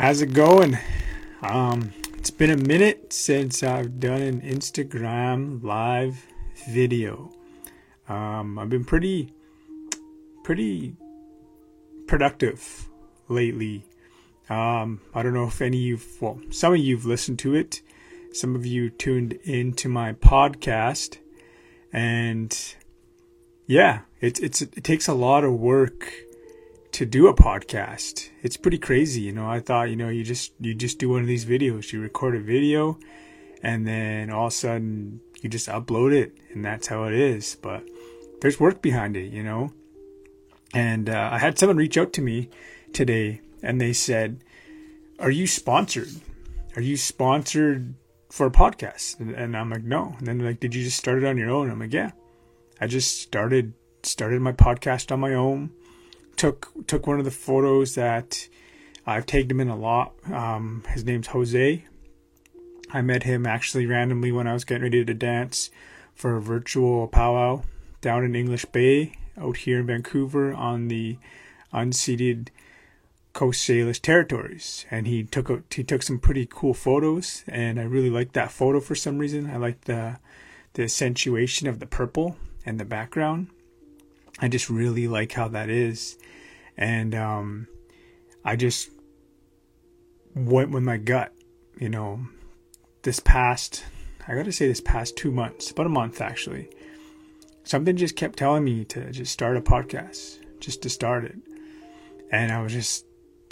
How's it going? Um, it's been a minute since I've done an Instagram live video. Um, I've been pretty, pretty productive lately. Um, I don't know if any of you, well, some of you've listened to it. Some of you tuned into my podcast, and yeah, it's it's it takes a lot of work to do a podcast. It's pretty crazy, you know. I thought, you know, you just you just do one of these videos, you record a video, and then all of a sudden you just upload it, and that's how it is. But there's work behind it, you know. And uh, I had someone reach out to me today, and they said, "Are you sponsored? Are you sponsored for a podcast?" And, and I'm like, "No." And then they're like, "Did you just start it on your own?" I'm like, "Yeah, I just started started my podcast on my own." Took took one of the photos that I've tagged him in a lot. Um, his name's Jose. I met him actually randomly when I was getting ready to dance for a virtual powwow down in English Bay out here in Vancouver on the unceded Coast Salish territories. And he took a, he took some pretty cool photos, and I really liked that photo for some reason. I liked the the accentuation of the purple and the background. I just really like how that is and um, I just went with my gut. You know, this past, I got to say, this past two months, about a month actually, something just kept telling me to just start a podcast, just to start it. And I was just,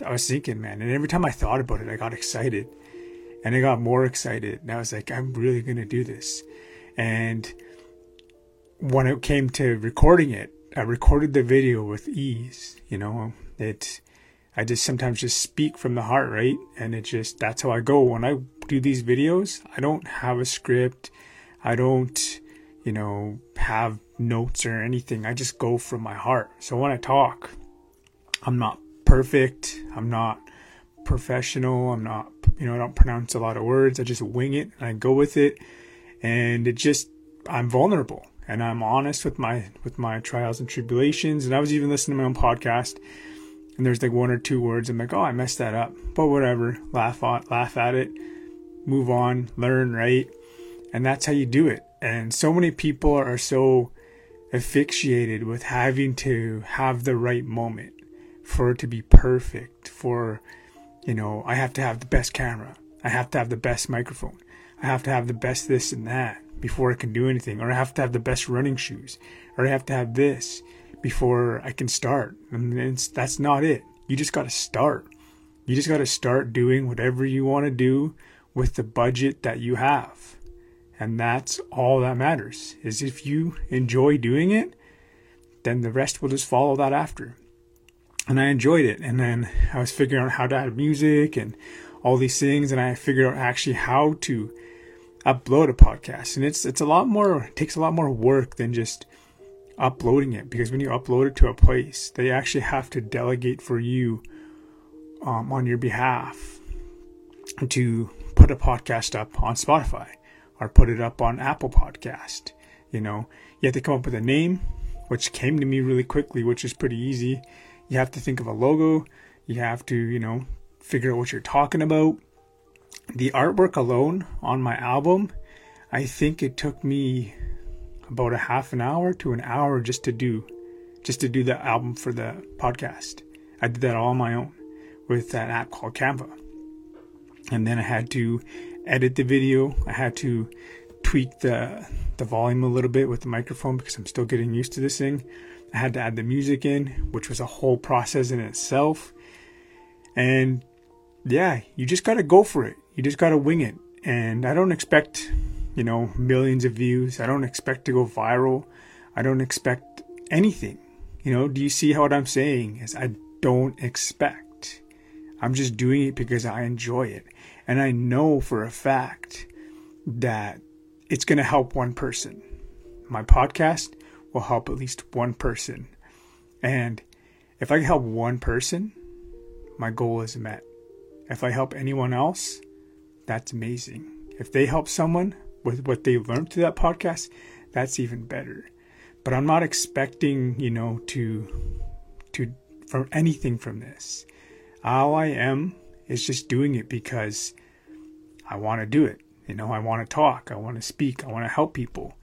I was thinking, man, and every time I thought about it, I got excited and I got more excited. And I was like, I'm really to do this. And when it came to recording it, I recorded the video with ease. You know, it. I just sometimes just speak from the heart, right? And it just that's how I go when I do these videos. I don't have a script. I don't, you know, have notes or anything. I just go from my heart. So when I talk, I'm not perfect. I'm not professional. I'm not, you know, I don't pronounce a lot of words. I just wing it and I go with it. And it just, I'm vulnerable and I'm honest with my with my trials and tribulations. And I was even listening to my own podcast, and there's like one or two words. I'm like, oh, I messed that up, but whatever. Laugh on, laugh at it, move on, learn, right? And that's how you do it. And so many people are so asphyxiated with having to have the right moment for it to be perfect. For you know, I have to have the best camera. I have to have the best microphone. I have to have the best this and that before I can do anything, or I have to have the best running shoes, or I have to have this before I can start. And that's not it. You just got to start. You just got to start doing whatever you want to do with the budget that you have. And that's all that matters. Is if you enjoy doing it, then the rest will just follow that after. And I enjoyed it. And then I was figuring out how to add music and all these things. And I figured out actually how to upload a podcast. And it's it's a lot more takes a lot more work than just uploading it because when you upload it to a place they actually have to delegate for you um, on your behalf to put a podcast up on spotify or put it up on apple podcast you know? You have to come up with a name which came to me really quickly which is pretty easy. You have to think of a logo. You have to you know figure out what you're talking about the artwork alone on my album, I think it took me about a half an hour to an hour just to do just to do the album for the podcast. I did that all on my own with that app called Canva. And then I had to edit the video. I had to tweak the the volume a little bit with the microphone because I'm still getting used to this thing. I had to add the music in, which was a whole process in itself. And yeah, you just got to go for it. You just got to wing it. And I don't expect, you know, millions of views. I don't expect to go viral. I don't expect anything. You know, do you see what I'm saying? Is I don't expect. I'm just doing it because I enjoy it. And I know for a fact that it's going to help one person. My podcast will help at least one person. And if I can help one person, my goal is met. If I help anyone else, that's amazing. If they help someone with what they learned through that podcast, that's even better. But I'm not expecting, you know, to to from anything from this. All I am It's just doing it because I want to do it. You know, I want to talk, I want to speak, I want to help people.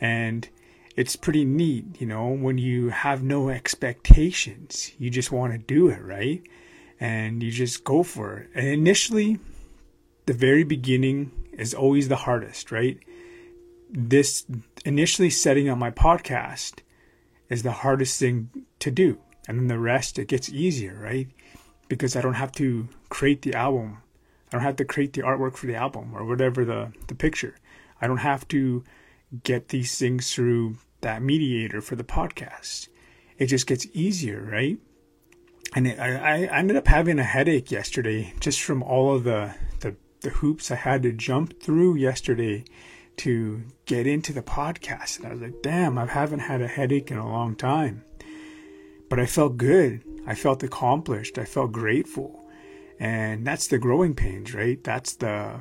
And it's pretty neat, you know, when you have no expectations, you just want to do it, right? And you just go for it. And initially, the very beginning is always the hardest, right? This initially setting up my podcast is the hardest thing to do. And then the rest, it gets easier, right? Because I don't have to create the album. I don't have to create the artwork for the album or whatever the, the picture. I don't have to get these things through that mediator for the podcast. It just gets easier, right? And it, I, I ended up having a headache yesterday just from all of the, the, the hoops I had to jump through yesterday to get into the podcast. And I was like, damn, I haven't had a headache in a long time. But I felt good. I felt accomplished. I felt grateful. And that's the growing pains, right? That's the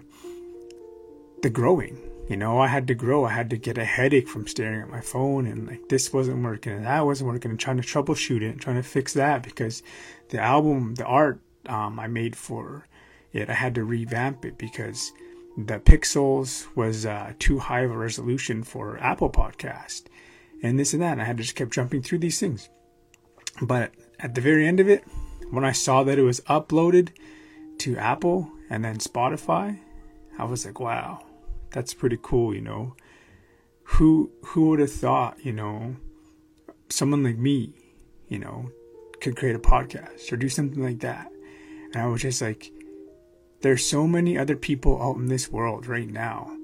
the growing. You know, I had to grow. I had to get a headache from staring at my phone and like this wasn't working and that wasn't working and trying to troubleshoot it and trying to fix that because the album, the art um, I made for it, I had to revamp it because the pixels was uh, too high of a resolution for Apple Podcast, and this and that. And I had to just keep jumping through these things. But at the very end of it, when I saw that it was uploaded to Apple and then Spotify, I was like, wow, that's pretty cool, you know. Who who would have thought, you know, someone like me, you know, could create a podcast or do something like that? And I was just like, there's so many other people out in this world right now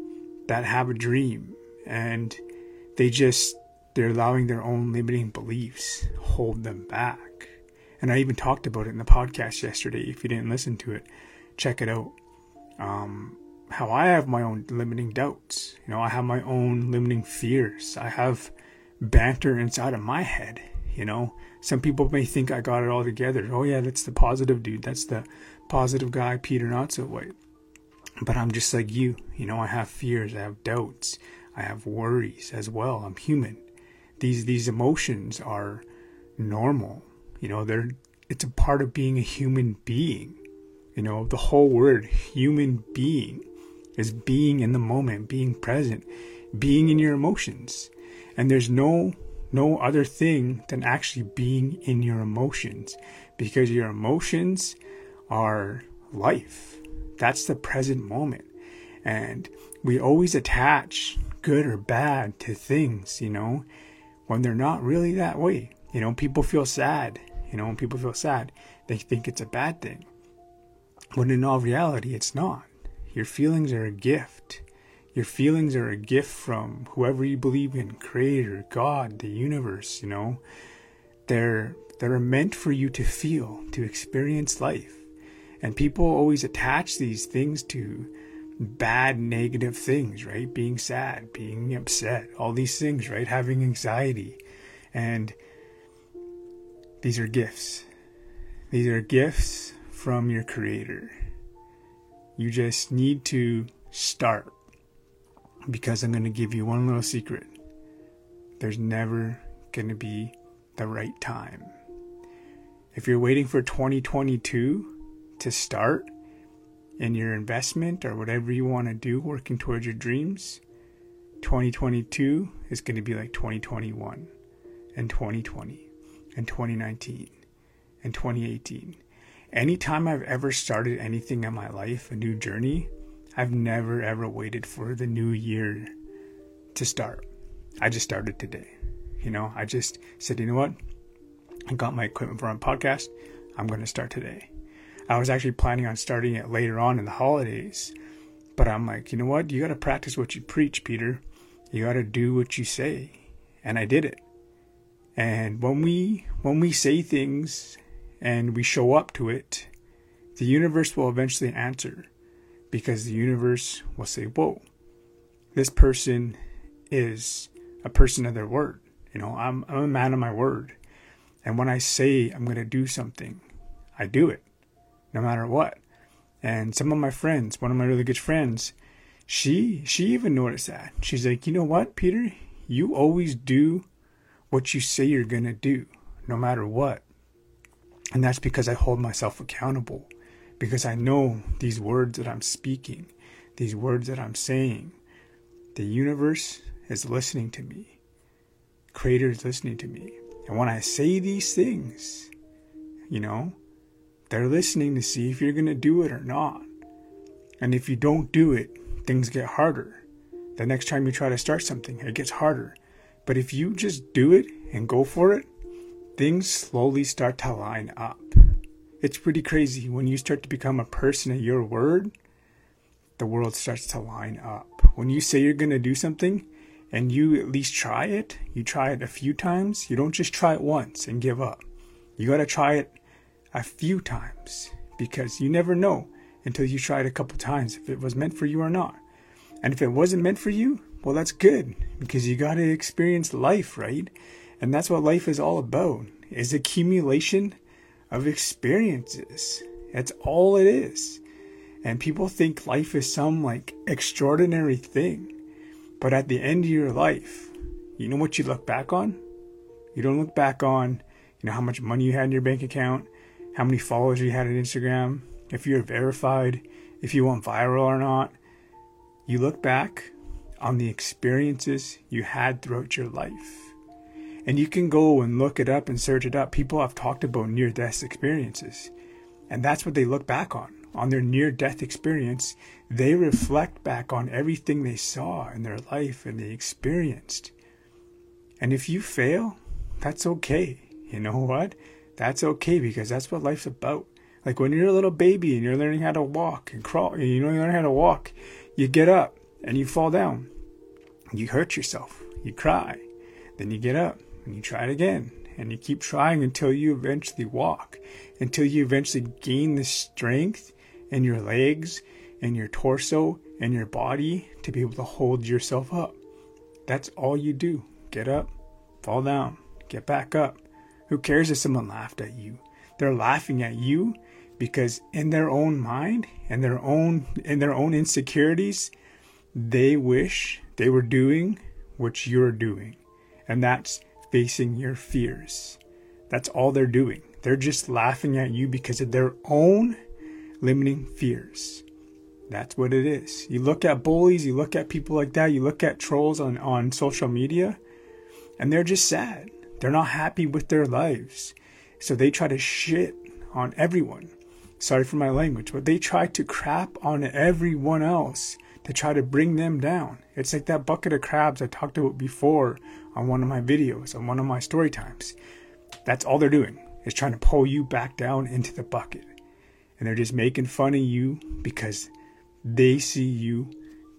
that have a dream and they just they're allowing their own limiting beliefs hold them back. And i even talked about it in the podcast yesterday. If you didn't listen to it check it out. Um, how i have my own limiting doubts. You know i have my own limiting fears. I have banter inside of my head you know? Some people may think i got it all together. Oh yeah that's the positive dude. That's the positive guy, Peter Not So White. But I'm just like you. You know, I have fears, I have doubts, I have worries as well. I'm human. These these emotions are normal. You know, they're it's a part of being a human being. You know, the whole word human being is being in the moment, being present, being in your emotions. And there's no no other thing than actually being in your emotions because your emotions our life. That's the present moment. And we always attach good or bad to things, you know, when they're not really that way. You know, people feel sad. You know, when people feel sad, they think it's a bad thing. When in all reality, it's not. Your feelings are a gift. Your feelings are a gift from whoever you believe in, Creator, God, the universe, you know. They're they're meant for you to feel, to experience life. And people always attach these things to bad, negative things, right? Being sad, being upset, all these things, right? Having anxiety. And these are gifts. These are gifts from your Creator. You just need to start because I'm going to give you one little secret. There's never going to be the right time. If you're waiting for 2022, to start in your investment or whatever you want to do working towards your dreams, 2022 is going to be like 2021 and 2020 and 2019 and 2018. Anytime I've ever started anything in my life, a new journey, I've never ever waited for the new year to start. I just started today. You know, I just said, you know what? I got my equipment for my podcast. I'm going to start today. I was actually planning on starting it later on in the holidays. But I'm like, you know what? You got to practice what you preach, Peter. You got to do what you say. And I did it. And when we when we say things and we show up to it, the universe will eventually answer because the universe will say, "Whoa. This person is a person of their word. You know, I'm I'm a man of my word. And when I say I'm going to do something, I do it no matter what. And some of my friends, one of my really good friends, she she even noticed that. She's like, you know what, Peter? You always do what you say you're gonna do, no matter what. And that's because I hold myself accountable. because I know these words that I'm speaking, these words that I'm saying, the universe is listening to me. Creator is listening to me. And when I say these things, you know, they're listening to see if you're going to do it or not. And if you don't do it, things get harder. The next time you try to start something, it gets harder. But if you just do it and go for it, things slowly start to line up. It's pretty crazy when you start to become a person of your word, the world starts to line up. When you say you're going to do something and you at least try it, you try it a few times, you don't just try it once and give up. You got to try it a few times because you never know until you try it a couple times if it was meant for you or not. And if it wasn't meant for you, well, that's good because you got to experience life, right? And that's what life is all about is accumulation of experiences. That's all it is. And people think life is some like extraordinary thing. But at the end of your life, you know what you look back on? You don't look back on, you know, how much money you had in your bank account, how many followers you had on Instagram, if you're verified, if you went viral or not. You look back on the experiences you had throughout your life. And you can go and look it up and search it up. People have talked about near death experiences. And that's what they look back on. On their near death experience, they reflect back on everything they saw in their life and they experienced. And if you fail, that's okay. You know what? That's okay because that's what life's about. Like when you're a little baby and you're learning how to walk and crawl, and you know you learn how to walk, you get up and you fall down. You hurt yourself. You cry. Then you get up and you try it again and you keep trying until you eventually walk, until you eventually gain the strength in your legs and your torso and your body to be able to hold yourself up. That's all you do. Get up, fall down, get back up. Who cares if someone laughed at you? They're laughing at you because in their own mind and their own in their own insecurities, they wish they were doing what you're doing. And that's facing your fears. That's all they're doing. They're just laughing at you because of their own limiting fears. That's what it is. You look at bullies, you look at people like that, you look at trolls on, on social media, and they're just sad. They're not happy with their lives. So they try to shit on everyone. Sorry for my language, but they try to crap on everyone else to try to bring them down. It's like that bucket of crabs I talked about before on one of my videos, on one of my story times. That's all they're doing is trying to pull you back down into the bucket. And they're just making fun of you because they see you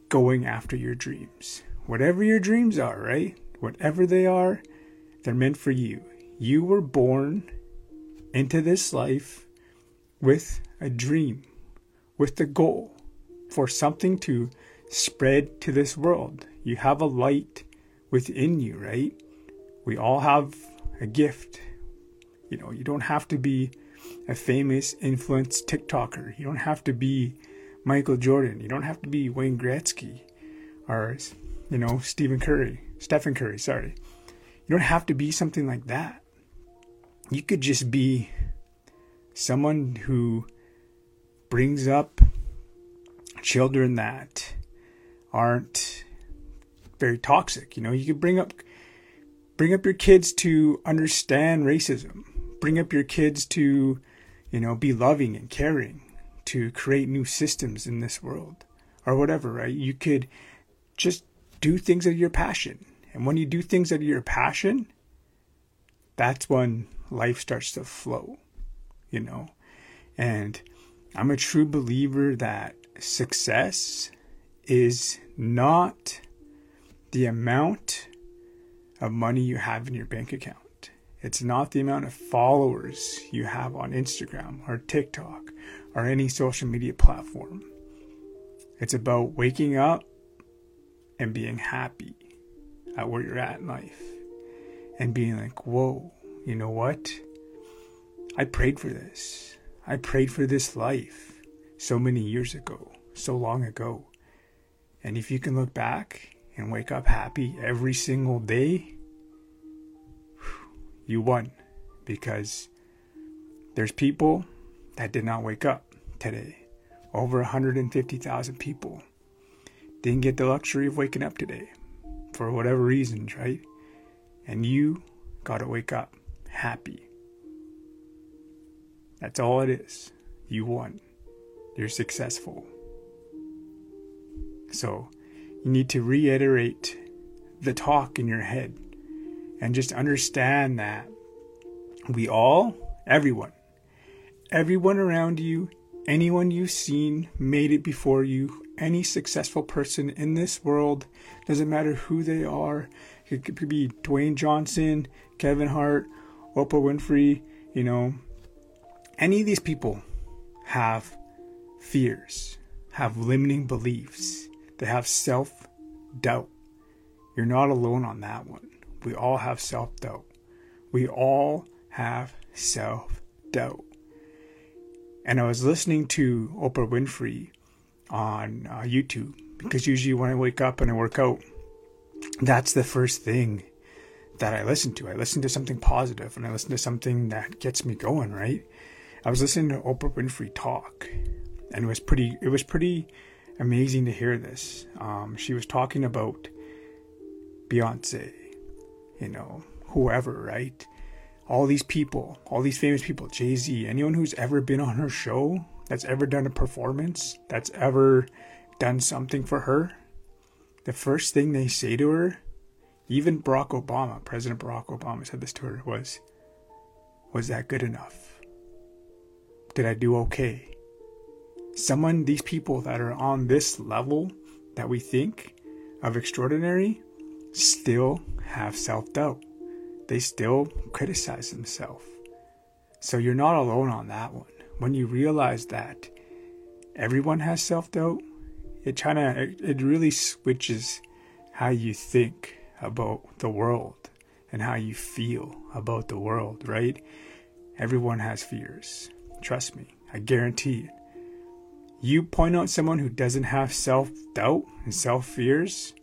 going after your dreams. Whatever your dreams are, right? Whatever they are, they're meant for you. You were born into this life with a dream, with a goal for something to spread to this world. You have a light within you, right? We all have a gift. You know, you don't have to be a famous influence TikToker. You don't have to be Michael Jordan. You don't have to be Wayne Gretzky or, you know, Stephen Curry, Stephen Curry, sorry. You don't have to be something like that. You could just be someone who brings up children that aren't very toxic. You know, you could bring up bring up your kids to understand racism. Bring up your kids to, you know, be loving and caring, to create new systems in this world or whatever, right? You could just do things of your passion. And when you do things out of your passion, that's when life starts to flow, you know. And I'm a true believer that success is not the amount of money you have in your bank account. It's not the amount of followers you have on Instagram or TikTok or any social media platform. It's about waking up and being happy at where you're at in life and being like, whoa, you know what? I prayed for this. I prayed for this life so many years ago, so long ago. And if you can look back and wake up happy every single day, you won. Because there's people that did not wake up. today. Over 150,000 people didn't get the luxury of waking up today for whatever reasons, right? And you got to wake up happy. That's all it is. You won. You're successful. So, you need to reiterate the talk in your head and just understand that we all, everyone, everyone around you, anyone you've seen made it before you, any successful person in this world, doesn't matter who they are. It could be Dwayne Johnson, Kevin Hart, Oprah Winfrey, you know, any of these people have fears, have limiting beliefs, they have self doubt. You're not alone on that one. We all have self doubt. We all have self doubt. And I was listening to Oprah Winfrey on uh, YouTube because usually when I wake up and I work out, that's the first thing that I listen to. I listen to something positive and I listen to something that gets me going, right? I was listening to Oprah Winfrey talk and it was pretty it was pretty amazing to hear this. Um, she was talking about Beyonce, you know, whoever, right? All these people, all these famous people, Jay Z, anyone who's ever been on her show, that's ever done a performance, that's ever done something for her, the first thing they say to her, even Barack Obama, President Barack Obama said this to her, was, Was that good enough? Did I do okay? Someone, these people that are on this level that we think of extraordinary, still have self doubt. They still criticize themselves. So you're not alone on that one when you realize that everyone has self doubt, it kind of it, really switches how you think about the world and how you feel about the world, right? Everyone has fears. Trust me, I guarantee it. You point out someone who doesn't have self doubt and self fears,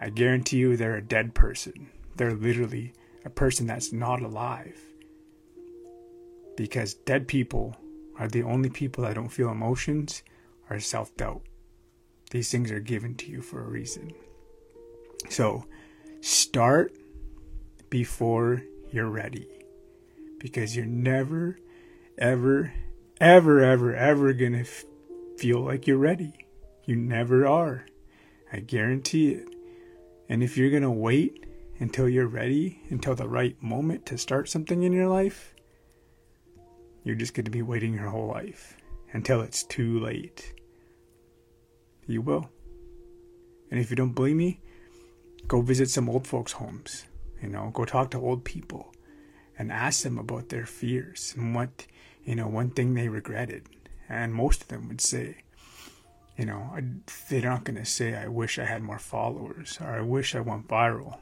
I guarantee you they're a dead person. They're literally a person that's not alive. Because dead people are the only people that don't feel emotions are self doubt. These things are given to you for a reason. So start before you're ready because you're never, ever, ever, ever, ever going to f- feel like you're ready. You never are. I guarantee it. And if you're going to wait until you're ready, until the right moment to start something in your life, you're just going to be waiting your whole life until it's too late. You will. And if you don't believe me, go visit some old folks' homes. You know, go talk to old people and ask them about their fears and what, you know, one thing they regretted. And most of them would say, you know, they're not going to say, I wish I had more followers or I wish I went viral.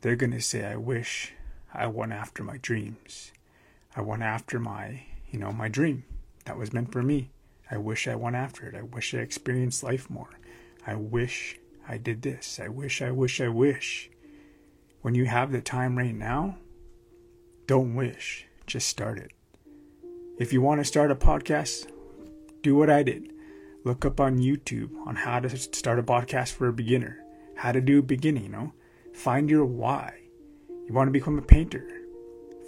They're going to say, I wish I went after my dreams. I went after my, you know, my dream that was meant for me. I wish I went after it. I wish I experienced life more. I wish I did this. I wish, I wish, I wish. When you have the time right now, don't wish, just start it. If you want to start a podcast, do what I did. Look up on YouTube on how to start a podcast for a beginner, how to do beginning, you know. Find your why. You want to become a painter,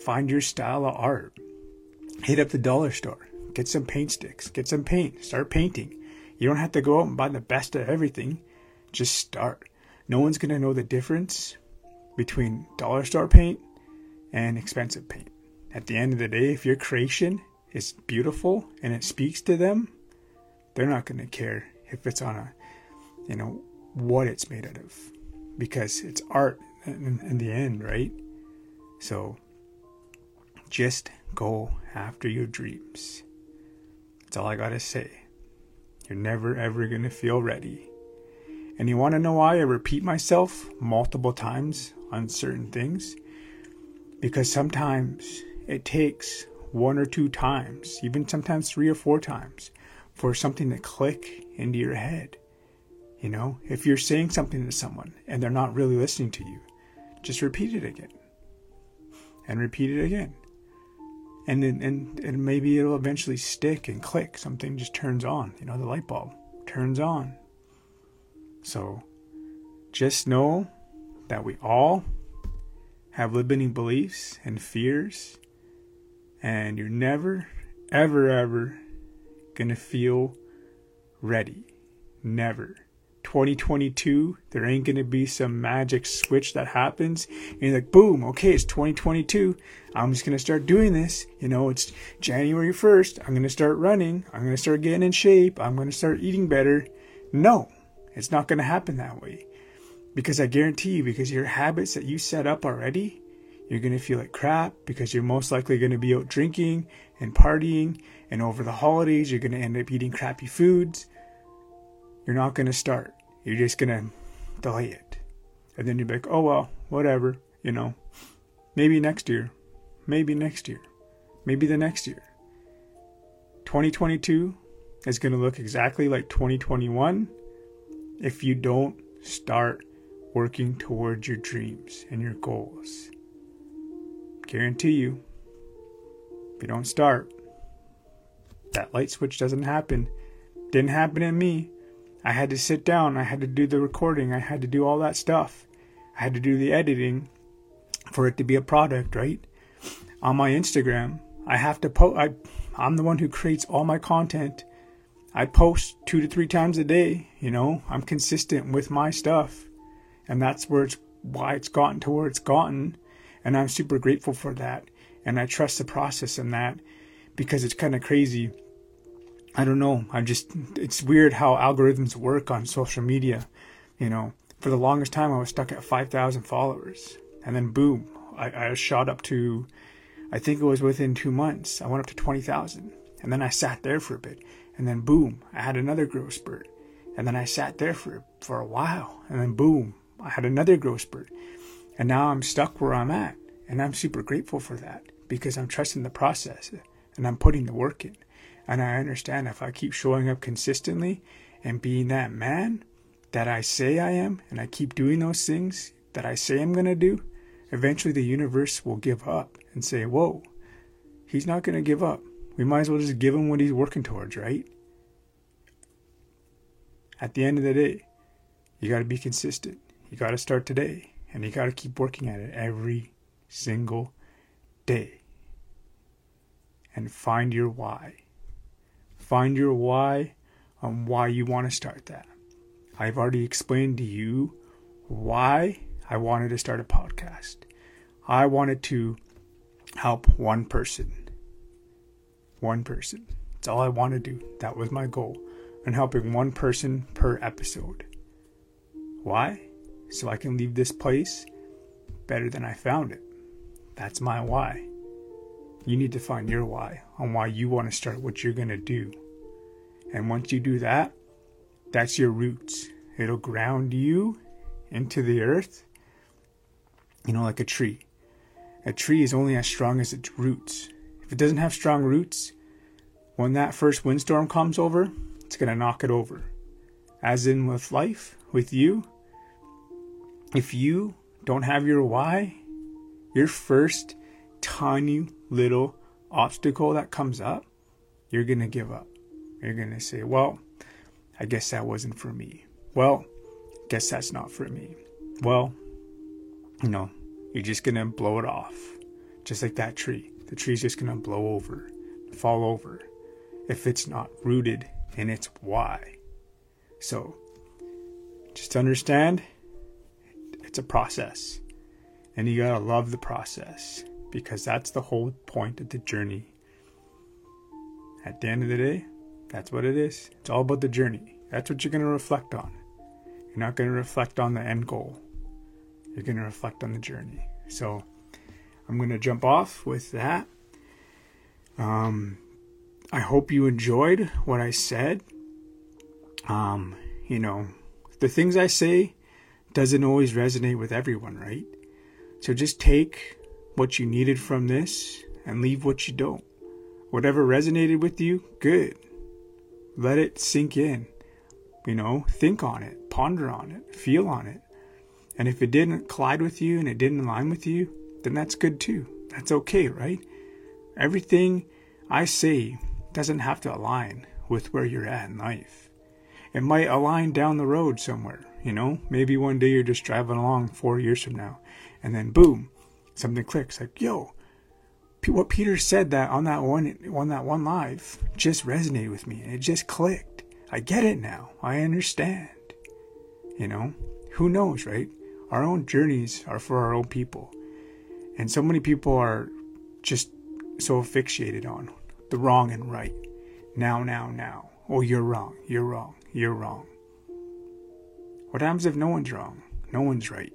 Find your style of art. Hit up the dollar store. Get some paint sticks. Get some paint. Start painting. You don't have to go out and buy the best of everything. Just start. No one's going to know the difference between dollar store paint and expensive paint. At the end of the day, if your creation is beautiful and it speaks to them, they're not going to care if it's on a, you know, what it's made out of because it's art in, in the end, right? So just go after your dreams. That's all I gotta say. You're never ever gonna feel ready. And you wanna know why I repeat myself multiple times on certain things? Because sometimes it takes one or two times, even sometimes three or four times, for something to click into your head. You know, if you're saying something to someone and they're not really listening to you, just repeat it again and repeat it again and and, and maybe it'll eventually stick and click. Something just turns on. You know, the light bulb turns on. So just know that we all have limiting beliefs and fears, and you're never, ever, ever gonna feel ready. Never. 2022, there ain't gonna be some magic switch that happens, and you're like, boom, okay, it's 2022. I'm just gonna start doing this. You know, it's January 1st. I'm gonna start running. I'm gonna start getting in shape. I'm gonna start eating better. No, it's not gonna happen that way. Because I guarantee you, because your habits that you set up already, you're going to feel like crap because you're most likely going to be out drinking and partying. And over the holidays, you're going to end up eating crappy foods. You're not going to start. You're just to delay it. And then you're like, oh, well, whatever, you know, maybe next year, maybe next year, maybe the next year. 2022 is to look exactly like 2021 if you don't start working towards your dreams and your goals. Guarantee you, if you don't start, that light switch doesn't happen. Didn't happen in me. I had to sit down, I had to do the recording, I had to do all that stuff. I had to do the editing for it to be a product, right? On my Instagram, I have to post I I'm the one who creates all my content. I post 2 to 3 times a day, you know. I'm consistent with my stuff and that's where it's why it's gotten to where it's gotten and i'm super grateful for that and i trust the process in that because it's kind of crazy i don't know. I'm just it's weird how algorithms work on social media you know. For the longest time i was stuck at 5000 followers. And then boom I, I shot up to i think it was within two months i went up to 20000 and then i sat there for a bit. And then boom i had another growth spurt. And then i sat there for for a while. And then boom I had another growth spurt. And now I'm stuck where I'm at. And I'm super grateful for that because I'm trusting the process and I'm putting the work in. And I understand if I keep showing up consistently and being that man that I say I am, and I keep doing those things that I say I'm going to do, eventually the universe will give up and say, Whoa, he's not going to give up. We might as well just give him what he's working towards, right? At the end of the day, you got to be consistent. You got to start today and you got to keep working at it every single day. And find your why. Find your why on why you want to start that. I've already explained to you why I wanted to start a podcast. I wanted to help one person. One person. That's all I want to do. That was my goal. And helping one person per episode. Why? so I can leave this place better than I found it. That's my why. You need to find your why on why you want to start what you're going to do. And once you do that, that's your roots. It'll ground you into the earth, you know, like a tree. A tree is only as strong as its roots. If it doesn't have strong roots, when that first windstorm comes over, it's going to knock it over. As in with life, with you, if you don't have your why, your first tiny little obstacle that comes up, you're going to give up. You're going to say, well, I guess that wasn't for me. Well, guess that's not for me. Well, you know, you're just going to blow it off. Just like that tree. The tree's just going to blow over, fall over, if it's not rooted in its why. So, just understand it's a process. And you gotta love the process because that's the whole point of the journey. At the end of the day, that's what it is. It's all about the journey. That's what you're gonna reflect on. You're not gonna reflect on the end goal. You're gonna reflect on the journey. So I'm gonna jump off with that. Um, I hope you enjoyed what I said. Um, you know, the things I say doesn't always resonate with everyone, right? So just take what you needed from this and leave what you don't. Whatever resonated with you, good. Let it sink in. You know, think on it, ponder on it, feel on it. And if it didn't collide with you and it didn't align with you, then that's good too. That's okay, right? Everything I say doesn't have to align with where you're at in life. It might align down the road somewhere, you know? Maybe one day you're just driving along four years from now, and then boom, something clicks like, yo, what Peter said that on that one on that one live just resonated with me and it just clicked. I get it now. I understand. You know, who knows, right? Our own journeys are for our own people. And so many people are just so fixated on the wrong and right. Now, now, now. Oh, you're wrong. You're wrong. You're wrong. What happens if no one's wrong? No one's right.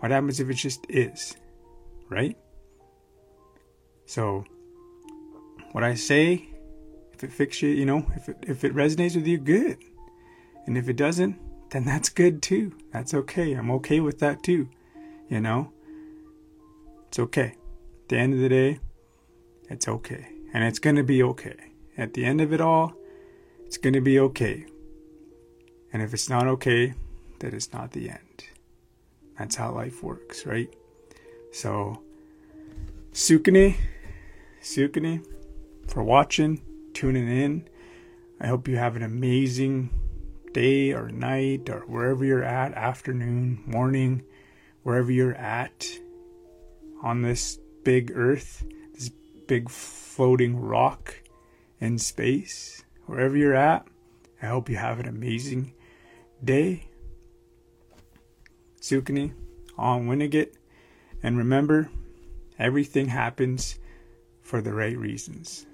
What happens if it just is? Right? So, what I say, if it fixes you, you know, if it, if it resonates with you, good. And if it doesn't, then that's good too. That's okay. I'm okay with that too. You know, it's okay. At the end of the day, it's okay. And it's going to be okay. At the end of it all, it's going to be okay. And if it's not okay, then it's not the end. That's how life works, right? So, Sukune Sukini, for watching, tuning in. I hope you have an amazing day or night or wherever you're at, afternoon, morning, wherever you're at on this big earth, this big floating rock in space, wherever you're at. I hope you have an amazing day. Sukini on Winnigat. And remember, everything happens for the right reasons.